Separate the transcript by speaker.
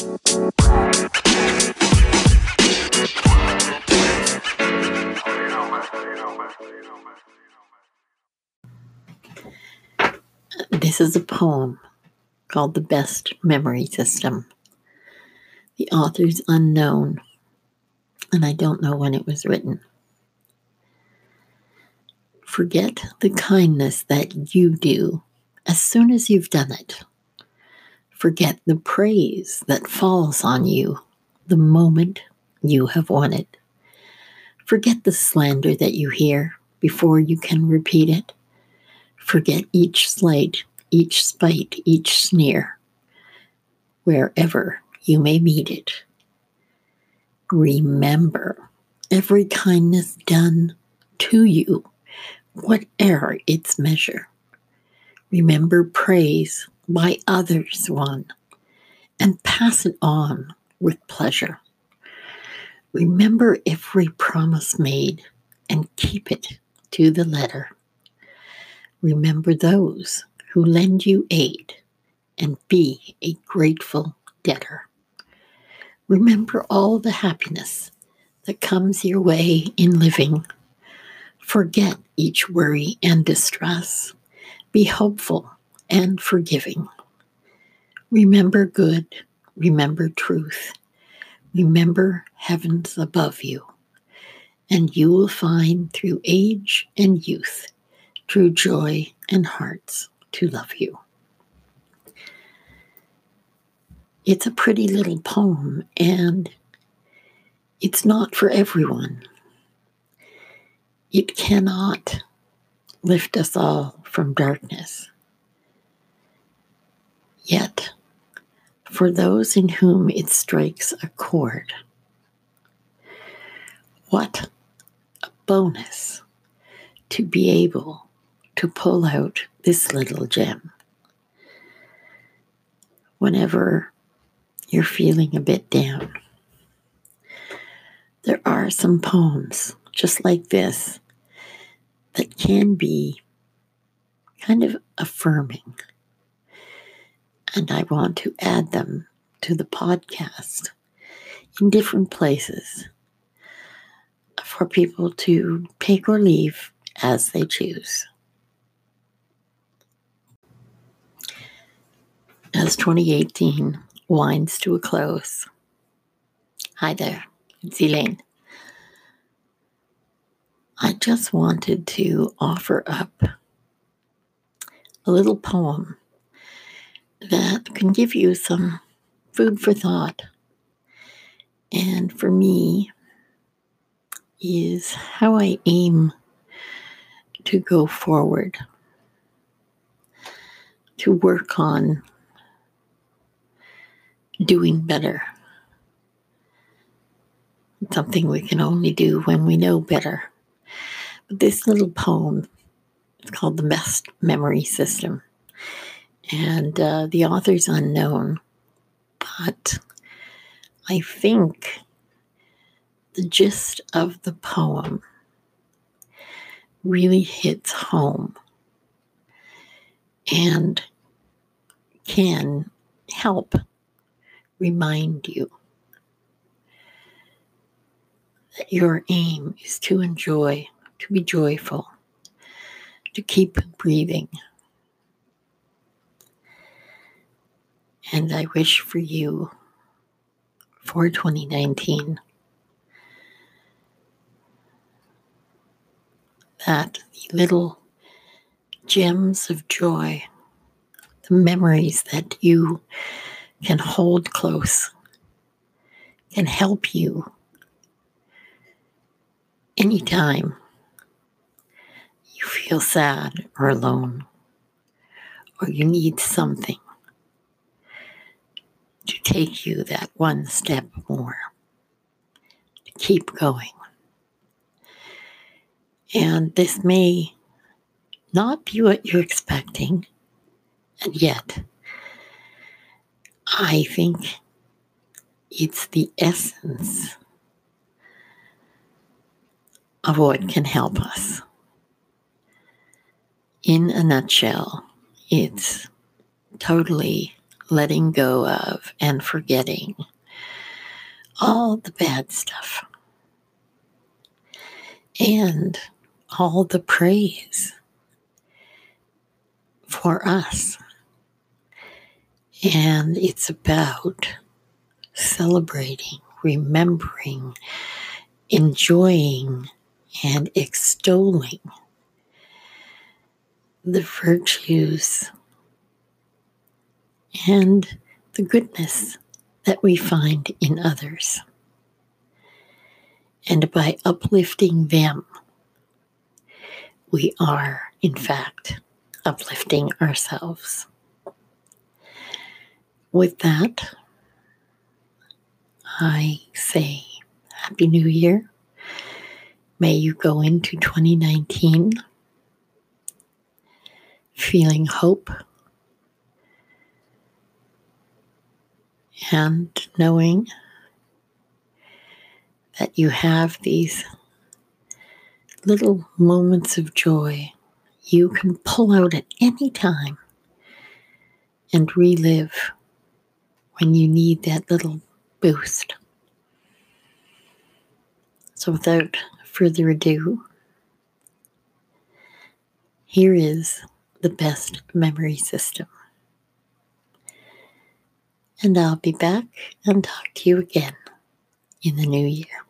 Speaker 1: This is a poem called The Best Memory System. The author's unknown, and I don't know when it was written. Forget the kindness that you do as soon as you've done it. Forget the praise that falls on you the moment you have won it. Forget the slander that you hear before you can repeat it. Forget each slight, each spite, each sneer, wherever you may meet it. Remember every kindness done to you whatever its measure. Remember praise by others one and pass it on with pleasure. Remember every promise made and keep it to the letter. Remember those who lend you aid and be a grateful debtor. Remember all the happiness that comes your way in living Forget each worry and distress. Be hopeful and forgiving. Remember good, remember truth, remember heavens above you, and you will find through age and youth true joy and hearts to love you. It's a pretty little poem, and it's not for everyone. It cannot lift us all from darkness. Yet, for those in whom it strikes a chord, what a bonus to be able to pull out this little gem. Whenever you're feeling a bit down, there are some poems just like this that can be kind of affirming. And I want to add them to the podcast in different places for people to take or leave as they choose. As 2018 winds to a close, hi there, it's Elaine. I just wanted to offer up a little poem that can give you some food for thought. And for me, is how I aim to go forward, to work on doing better. something we can only do when we know better this little poem is called The Best Memory System. And uh, the author's unknown, but I think the gist of the poem really hits home and can help remind you that your aim is to enjoy to be joyful, to keep breathing. And I wish for you for 2019 that the little gems of joy, the memories that you can hold close, can help you anytime you feel sad or alone, or you need something to take you that one step more, to keep going. And this may not be what you're expecting, and yet, I think it's the essence of what can help us in a nutshell, it's totally letting go of and forgetting all the bad stuff and all the praise for us. And it's about celebrating, remembering, enjoying, and extolling the virtues and the goodness that we find in others. And by uplifting them, we are, in fact, uplifting ourselves. With that, I say Happy New Year. May you go into 2019 feeling hope and knowing that you have these little moments of joy you can pull out at any time and relive when you need that little boost. So, without further ado, here is the best memory system. And I'll be back and talk to you again in the new year.